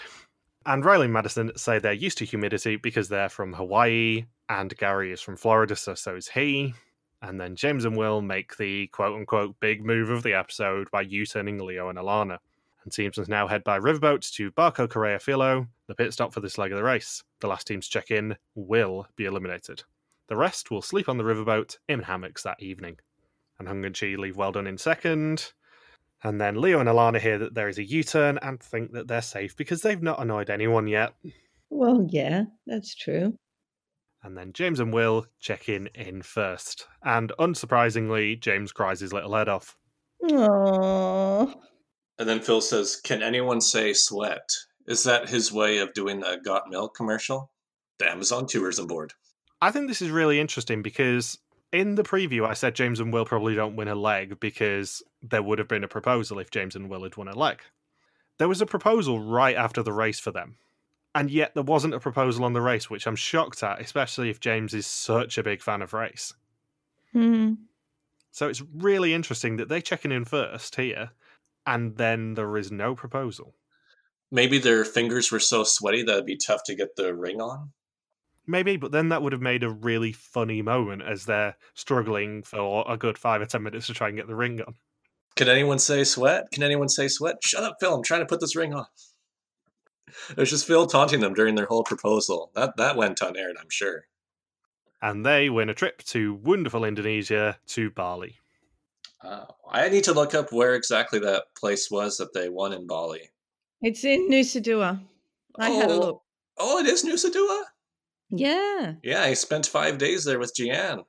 And Riley and Madison say they're used to humidity because they're from Hawaii, and Gary is from Florida, so so is he. And then James and Will make the quote unquote big move of the episode by U turning Leo and Alana and teams must now head by riverboat to Barco Correa Filo, the pit stop for this leg of the race. The last team to check in will be eliminated. The rest will sleep on the riverboat in hammocks that evening. And Hung and Chee leave well done in second. And then Leo and Alana hear that there is a U turn and think that they're safe because they've not annoyed anyone yet. Well, yeah, that's true. And then James and Will check in in first. And unsurprisingly, James cries his little head off. Aww. And then Phil says, Can anyone say sweat? Is that his way of doing a Got Milk commercial? The Amazon tourism board. I think this is really interesting because in the preview, I said James and Will probably don't win a leg because there would have been a proposal if James and Will had won a leg. There was a proposal right after the race for them. And yet there wasn't a proposal on the race, which I'm shocked at, especially if James is such a big fan of race. Hmm. So it's really interesting that they're checking in first here and then there is no proposal. Maybe their fingers were so sweaty that it'd be tough to get the ring on. Maybe, but then that would have made a really funny moment as they're struggling for a good five or ten minutes to try and get the ring on. Can anyone say sweat? Can anyone say sweat? Shut up, Phil. I'm trying to put this ring on. (laughs) It was just Phil taunting them during their whole proposal. That that went unaired, I'm sure. And they win a trip to wonderful Indonesia to Bali. Uh, I need to look up where exactly that place was that they won in Bali. It's in Nusa Dua. I had a Oh. look. Oh, it is Nusa Dua? Yeah. Yeah, I spent five days there with Jian.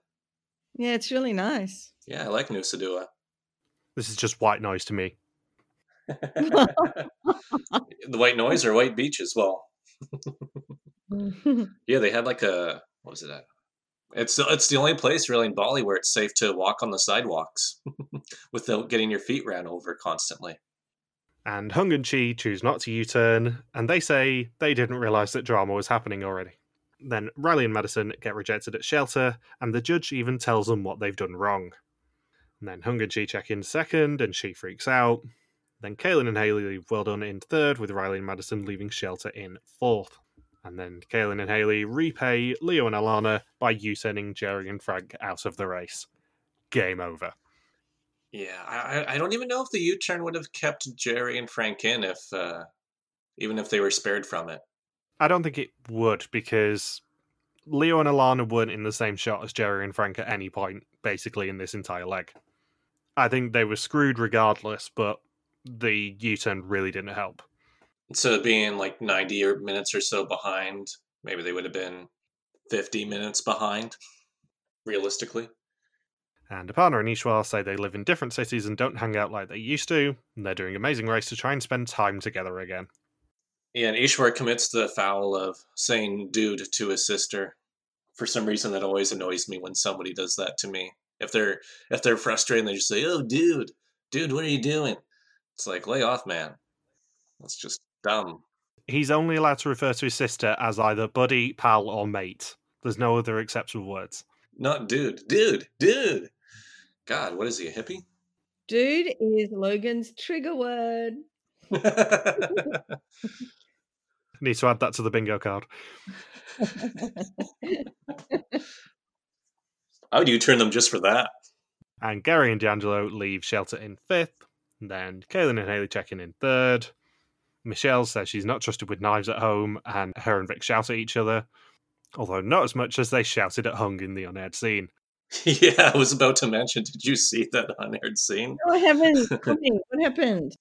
Yeah, it's really nice. Yeah, I like Nusa Dua. This is just white noise to me. (laughs) the white noise or white beach as well. (laughs) Yeah, they had like a what was it at? It's it's the only place really in Bali where it's safe to walk on the sidewalks (laughs) without getting your feet ran over constantly. And Hung and Chee choose not to U turn, and they say they didn't realise that drama was happening already. Then Riley and Madison get rejected at shelter, and the judge even tells them what they've done wrong. And then Hung and Chee check in second, and she freaks out. Then Kaylynn and Haley leave well done in third, with Riley and Madison leaving shelter in fourth. And then Kaylynn and Haley repay Leo and Alana by U turning Jerry and Frank out of the race. Game over. Yeah, I I- I don't even know if the U turn would have kept Jerry and Frank in if uh, even if they were spared from it. I don't think it would because Leo and Alana weren't in the same shot as Jerry and Frank at any point, basically, in this entire leg. I think they were screwed regardless, but the U turn really didn't help. Instead of being like ninety or minutes or so behind, maybe they would have been fifty minutes behind, realistically. And Aparna and Ishwar say they live in different cities and don't hang out like they used to, and they're doing amazing race to try and spend time together again. Yeah, and Ishwar commits the foul of saying dude to his sister. For some reason that always annoys me when somebody does that to me. If they're if they're frustrated they just say, Oh dude, dude, what are you doing? It's like lay off, man. That's just dumb. He's only allowed to refer to his sister as either buddy, pal, or mate. There's no other acceptable words. Not dude. Dude, dude. God, what is he, a hippie? Dude is Logan's trigger word. (laughs) (laughs) Need to add that to the bingo card. How would you turn them just for that? And Gary and D'Angelo leave shelter in fifth. Then Kaylynn and Haley check in in third. Michelle says she's not trusted with knives at home, and her and Vic shout at each other. Although not as much as they shouted at Hung in the unaired scene. (laughs) (laughs) yeah, I was about to mention, did you see that unaired scene? No, I haven't. (laughs) What happened?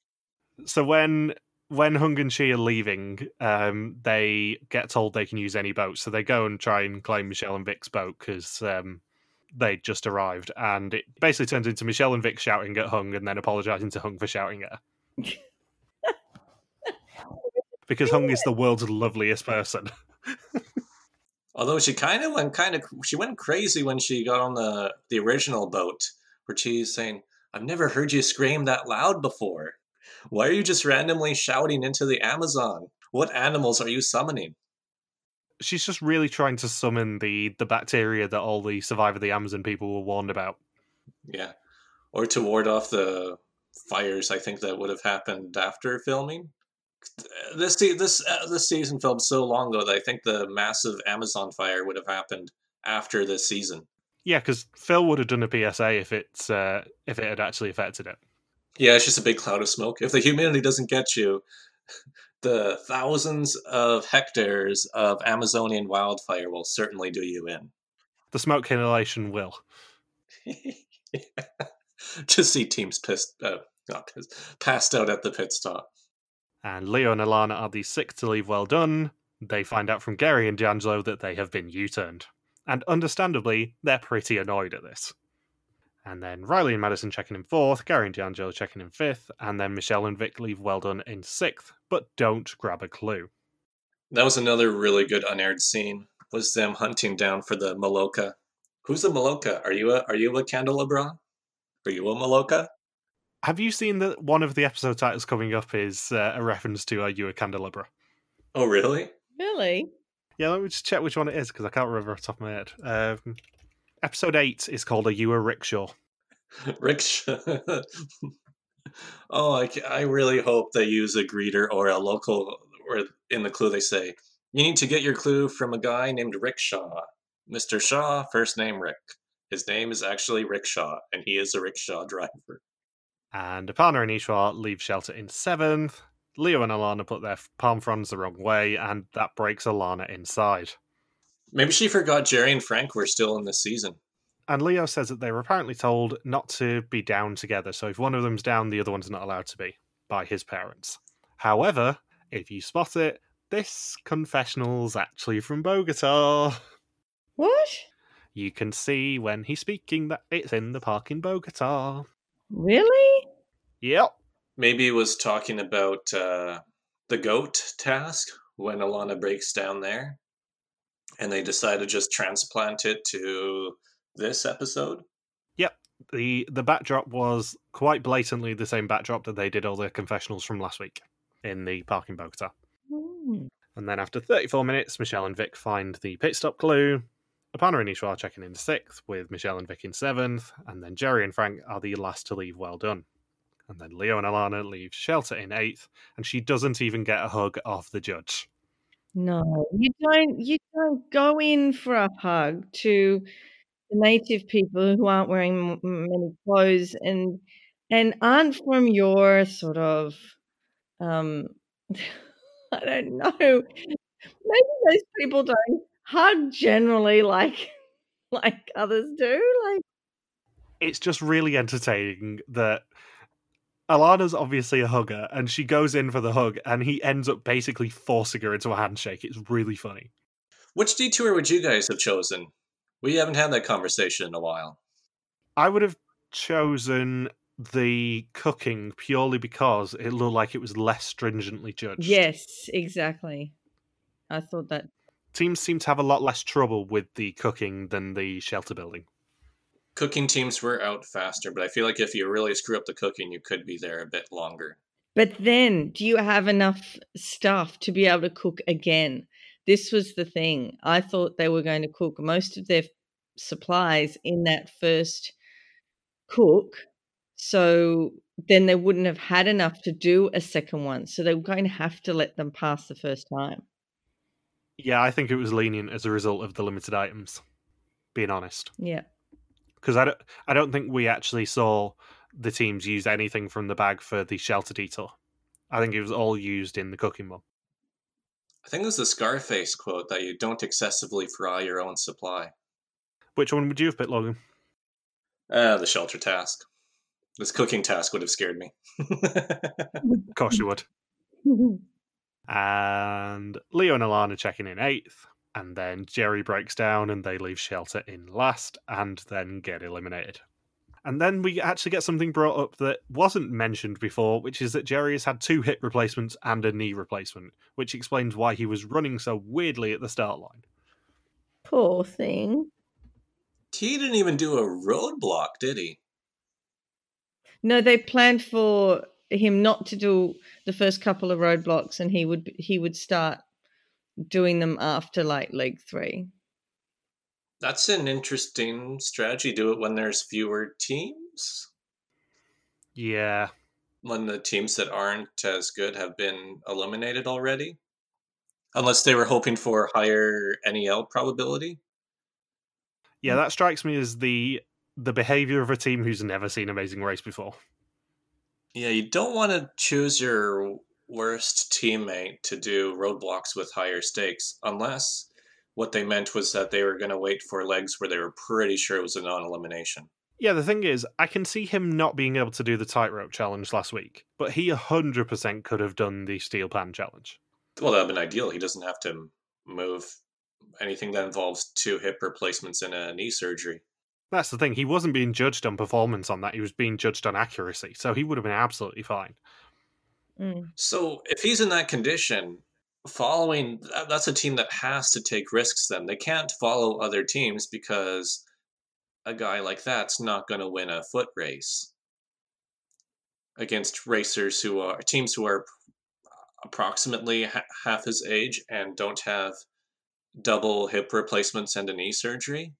So when when Hung and Chee are leaving, um, they get told they can use any boat. So they go and try and claim Michelle and Vic's boat because um, they just arrived, and it basically turns into Michelle and Vic shouting at Hung and then apologising to Hung for shouting at her. (laughs) because Hung is the world's loveliest person. (laughs) Although she kind of went kind of she went crazy when she got on the the original boat, where she's saying, "I've never heard you scream that loud before. Why are you just randomly shouting into the Amazon? What animals are you summoning?" She's just really trying to summon the the bacteria that all the Survivor the Amazon people were warned about. Yeah, or to ward off the fires. I think that would have happened after filming. This this uh, this season filmed so long ago that I think the massive Amazon fire would have happened after this season. Yeah, because Phil would have done a PSA if it's uh, if it had actually affected it. Yeah, it's just a big cloud of smoke. If the humidity doesn't get you, (laughs) the thousands of hectares of Amazonian wildfire will certainly do you in. The smoke inhalation will. (laughs) Just see teams pissed, uh, not pissed, passed out at the pit stop. And Leo and Alana are the sixth to leave well done. They find out from Gary and D'Angelo that they have been U turned. And understandably, they're pretty annoyed at this. And then Riley and Madison checking in fourth, Gary and D'Angelo checking in fifth, and then Michelle and Vic leave well done in sixth, but don't grab a clue. That was another really good unaired scene. Was them hunting down for the Maloka. Who's the Maloka? Are you a are you a candelabra? Are you a Maloka? Have you seen that one of the episode titles coming up is uh, a reference to Are You a Candelabra? Oh really? Really? Yeah, let me just check which one it is because I can't remember off the top of my head. Um, episode 8 is called Are You a Rickshaw? (laughs) Rickshaw. (laughs) oh, I, I really hope they use a greeter or a local, or in the clue they say, You need to get your clue from a guy named Rickshaw. Mr. Shaw, first name Rick. His name is actually Rickshaw, and he is a rickshaw driver. And Aparna and Ishwar leave shelter in seventh. Leo and Alana put their palm fronds the wrong way, and that breaks Alana inside. Maybe she forgot Jerry and Frank were still in this season. And Leo says that they were apparently told not to be down together, so if one of them's down, the other one's not allowed to be by his parents. However, if you spot it, this confessional's actually from Bogota. What? You can see when he's speaking that it's in the park in Bogota. Really? Yep. Maybe he was talking about uh, the goat task when Alana breaks down there, and they decide to just transplant it to this episode. Yep. The the backdrop was quite blatantly the same backdrop that they did all the confessionals from last week in the park in Bogota. Hmm. And then after 34 minutes, Michelle and Vic find the pit stop clue. Aparna and Ishwar checking in sixth, with Michelle and Vic in seventh, and then Jerry and Frank are the last to leave well done. And then Leo and Alana leave shelter in eighth, and she doesn't even get a hug off the judge. No, you don't. You don't go in for a hug to the native people who aren't wearing many clothes and and aren't from your sort of. Um, (laughs) I don't know. Maybe those people don't hug generally like (laughs) like others do. Like It's just really entertaining that Alana's obviously a hugger, and she goes in for the hug, and he ends up basically forcing her into a handshake. It's really funny. Which detour would you guys have chosen? We haven't had that conversation in a while. I would have chosen the cooking purely because it looked like it was less stringently judged. yes, exactly. I thought that Teams seem to have a lot less trouble with the cooking than the shelter building. Cooking teams were out faster, but I feel like if you really screw up the cooking, you could be there a bit longer. But then, do you have enough stuff to be able to cook again? This was the thing. I thought they were going to cook most of their supplies in that first cook. So then they wouldn't have had enough to do a second one. So they were going to have to let them pass the first time. Yeah, I think it was lenient as a result of the limited items. Being honest, Yeah. Because I don't, I don't think we actually saw the teams use anything from the bag for the shelter detour. I think it was all used in the cooking one. I think it was the Scarface quote that you don't excessively fry your own supply. Which one would you have picked, Logan? Uh, the shelter task. This cooking task would have scared me. Of course you would. (laughs) And Leo and Alana checking in eighth, and then Jerry breaks down and they leave shelter in last and then get eliminated. And then we actually get something brought up that wasn't mentioned before, which is that Jerry has had two hip replacements and a knee replacement, which explains why he was running so weirdly at the start line. Poor thing. he didn't even do a roadblock, did he? No, they planned for him not to do the first couple of roadblocks, and he would he would start doing them after like leg three. That's an interesting strategy. Do it when there's fewer teams. Yeah, When the teams that aren't as good have been eliminated already. Unless they were hoping for higher NEL probability. yeah, that strikes me as the the behavior of a team who's never seen Amazing Race before. Yeah, you don't want to choose your worst teammate to do roadblocks with higher stakes unless what they meant was that they were going to wait for legs where they were pretty sure it was a non elimination. Yeah, the thing is, I can see him not being able to do the tightrope challenge last week, but he 100% could have done the steel pan challenge. Well, that would have been ideal. He doesn't have to move anything that involves two hip replacements and a knee surgery. That's the thing, he wasn't being judged on performance on that, he was being judged on accuracy, so he would have been absolutely fine. Mm. So if he's in that condition, following that's a team that has to take risks then. They can't follow other teams because a guy like that's not going to win a foot race against racers who are teams who are approximately ha- half his age and don't have double hip replacements and a knee surgery.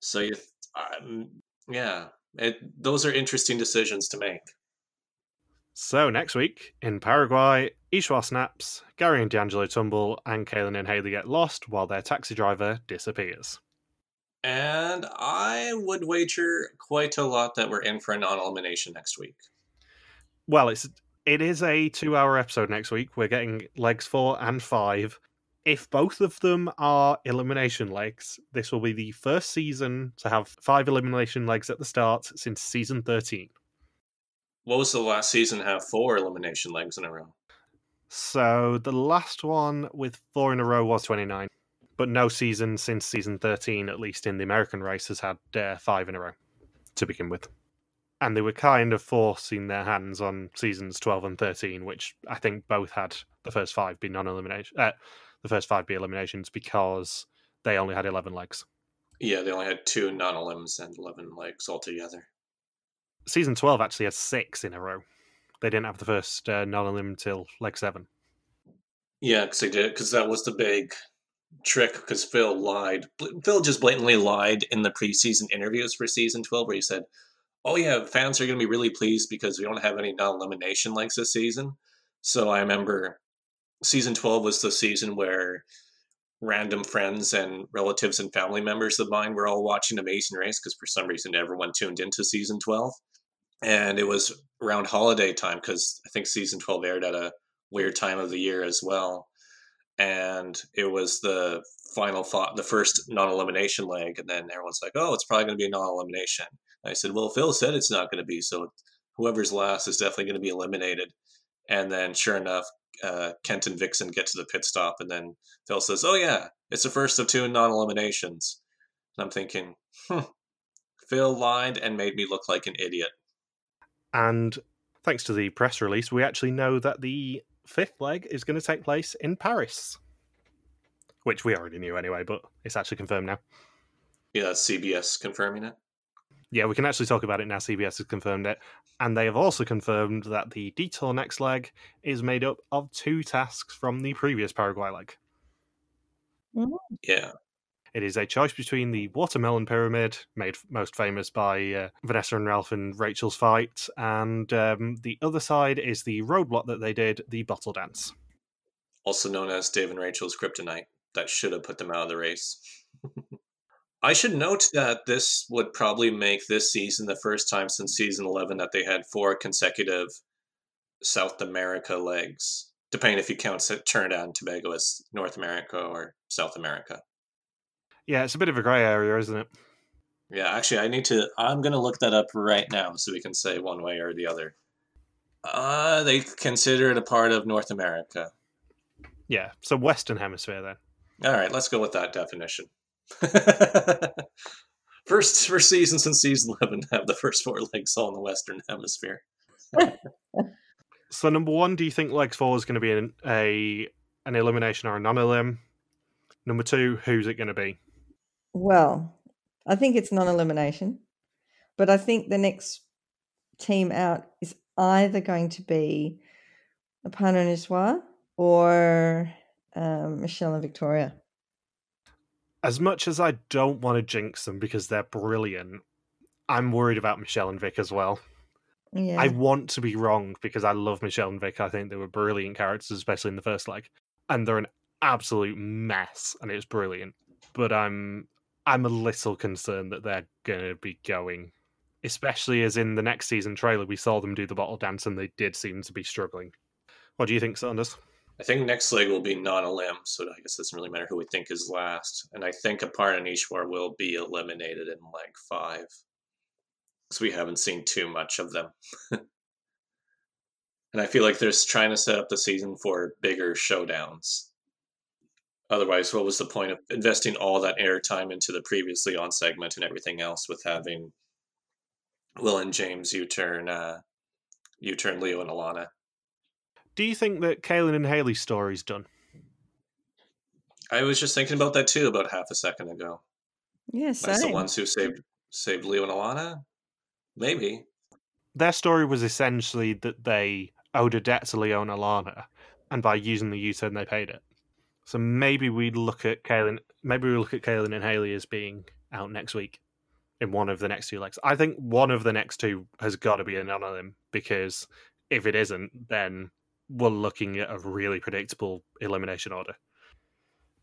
So you um, yeah, it, those are interesting decisions to make. So next week in Paraguay, Ishwar snaps, Gary and D'Angelo tumble, and Kaylynn and Haley get lost while their taxi driver disappears. And I would wager quite a lot that we're in for a non-elimination next week. Well, it's it is a two-hour episode next week. We're getting legs four and five. If both of them are elimination legs, this will be the first season to have five elimination legs at the start since season thirteen. What was the last season to have four elimination legs in a row? So the last one with four in a row was 29, but no season since season 13, at least in the American race, has had uh, five in a row to begin with. And they were kind of forcing their hands on seasons 12 and 13, which I think both had the first five be non elimination, uh, the first five be eliminations because they only had 11 legs. Yeah, they only had two non-elims and 11 legs altogether. Season 12 actually had six in a row. They didn't have the first uh, elim till leg seven. Yeah, because they did, because that was the big trick, because Phil lied. Phil just blatantly lied in the preseason interviews for season 12, where he said, Oh, yeah, fans are going to be really pleased because we don't have any non elimination legs this season. So I remember season 12 was the season where random friends and relatives and family members of mine were all watching Amazing Race because for some reason everyone tuned into season 12. And it was around holiday time because I think season 12 aired at a weird time of the year as well. And it was the final thought, the first non elimination leg. And then everyone's like, oh, it's probably going to be a non elimination. I said, well, Phil said it's not going to be. So whoever's last is definitely going to be eliminated. And then sure enough, uh, Kynt and Vyxsin get to the pit stop, and then Phil says, "Oh yeah, it's the first of two non-eliminations." And I'm thinking, hmm, Phil lied and made me look like an idiot. And thanks to the press release, we actually know that the fifth leg is going to take place in Paris, which we already knew anyway, but it's actually confirmed now. Yeah, that's CBS confirming it. Yeah, we can actually talk about it now. CBS has confirmed it. And they have also confirmed that the Detour next leg is made up of two tasks from the previous Paraguay leg. Mm. Yeah, It is a choice between the Watermelon Pyramid, made most famous by uh, Vanessa and Ralph and Rachel's fight, and um, the other side is the roadblock that they did, the Bottle Dance. also known as Dave and Rachel's Kryptonite. That should have put them out of the race. (laughs) I should note that this would probably make this season the first time since season 11 that they had four consecutive South America legs, depending if you count Trinidad and Tobago as North America or South America. Yeah, it's a bit of a grey area, isn't it? Yeah, actually, I need to. I'm going to look that up right now so we can say one way or the other. Uh, they consider it a part of North America. Yeah, so Western Hemisphere then. All right, let's go with that definition. (laughs) first, first season since season 11 to have the first four legs all in the Western Hemisphere. (laughs) So number one, do you think legs four is going to be an, a an elimination or a non-elim? Number two, who's it going to be? Well, I think it's non elimination, but I think the next team out is either going to be Aparna and Ishwar or um, Michelle and Victoria. As much as I don't want to jinx them because they're brilliant, I'm worried about Michelle and Vic as well. Yeah. I want to be wrong because I love Michelle and Vic. I think they were brilliant characters, especially in the first leg, and they're an absolute mess, and it's brilliant. But I'm I'm a little concerned that they're going to be going, especially as in the next season trailer we saw them do the bottle dance, and they did seem to be struggling. What do you think, Saunders? I think next leg will be non elim, so I guess it doesn't really matter who we think is last. And I think Aparna and Ishwar will be eliminated in leg five. Because we haven't seen too much of them. (laughs) and I feel like they're trying to set up the season for bigger showdowns. Otherwise, what was the point of investing all that airtime into the previously on segment and everything else with having Will and James U turn uh, U turn Leo and Alana? Do you think that Kaylynn and Haley's story's done? I was just thinking about that too about half a second ago. yeah, That's the ones who saved saved Leo and Alana? Maybe. Their story was essentially that they owed a debt to Leo and Alana, and by using the U-turn, they paid it. So maybe we look at Kaylynn. Maybe we look at Kaylynn and Haley as being out next week in one of the next two legs. I think one of the next two has got to be a non-elim because if it isn't, then we're looking at a really predictable elimination order.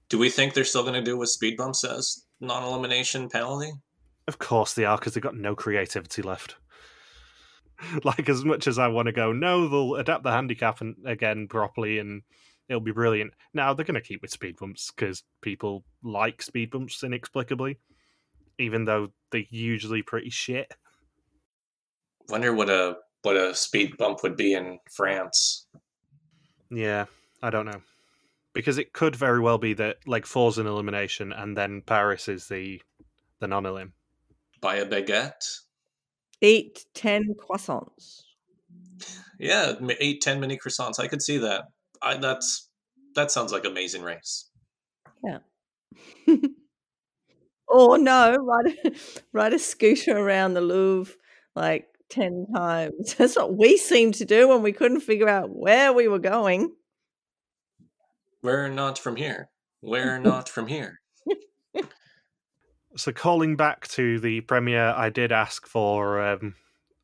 Do we think they're still going to do what Speed Bump says? Non elimination penalty? Of course they are, because they've got no creativity left. (laughs) like, as much as I want to go, no, they'll adapt the handicap and, again properly and it'll be brilliant. Now, they're going to keep with speed bumps because people like speed bumps inexplicably, even though they're usually pretty shit. Wonder what a what a speed bump would be in France. Yeah, I don't know. Because it could very well be that like four's an elimination and then Paris is the the non elim. Buy a baguette. Eight ten croissants. Yeah, eight, ten mini croissants. I could see that. I that's that sounds like amazing race. Yeah. (laughs) or no, ride a, (laughs) ride a scooter around the Louvre like 10 times. (laughs) That's what we seemed to do when we couldn't figure out where we were going. We're not from here. We're not from here. So calling back to the premiere, I did ask for um,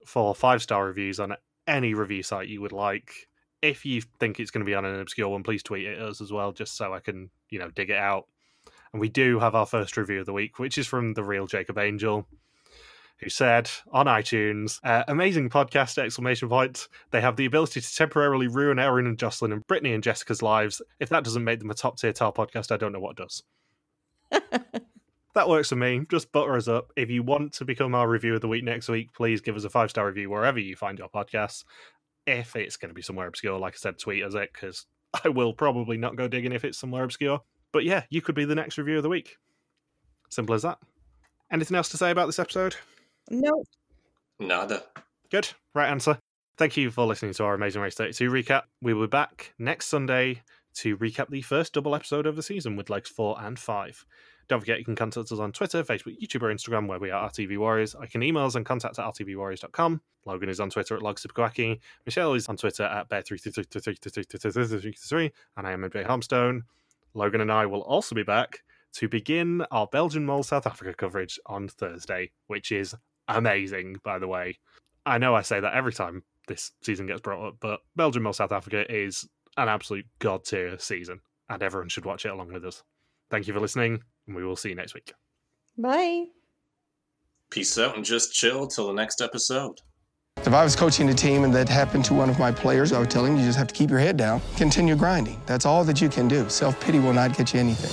for five star reviews on any review site you would like. If you think it's going to be on an obscure one, please tweet it at us as well, just so I can you know dig it out. And we do have our first review of the week, which is from the real Jacob Angel, who said on iTunes, uh, "Amazing podcast!" Exclamation point! They have the ability to temporarily ruin Erin and Jocelyn and Brittany and Jessica's lives. If that doesn't make them a top tier tar podcast, I don't know what does. (laughs) that works for me. Just butter us up. If you want to become our review of the week next week, please give us a five star review wherever you find your podcasts. If it's going to be somewhere obscure, like I said, tweet us it because (laughs) I will probably not go digging if it's somewhere obscure. But yeah, you could be the next review of the week. Simple as that. Anything else to say about this episode? No, Nada. Good. Right answer. Thank you for listening to our Amazing Race 32 recap. We will be back next Sunday to recap the first double episode of the season with legs four and five. Don't forget you can contact us on Twitter, Facebook, YouTube, or Instagram where we are RTV Warriors. I can email us on contact at rtvwarriors.com. Logan is on Twitter at LogSuperQuacky. Michelle is on Twitter at Bear333333333, and I am MJ Harmstone. Logan and I will also be back to begin our Belgian Mole South Africa coverage on Thursday, which is amazing, by the way. I know I say that every time this season gets brought up, but Belgium or South Africa is an absolute god tier season, and everyone should watch it along with us. Thank you for listening, and we will see you next week. bye. Peace out and just chill till the next episode. If I was coaching a team and that happened to one of my players, I would tell him you just have to keep your head down, continue grinding. That's all that you can do. Self pity will not get you anything.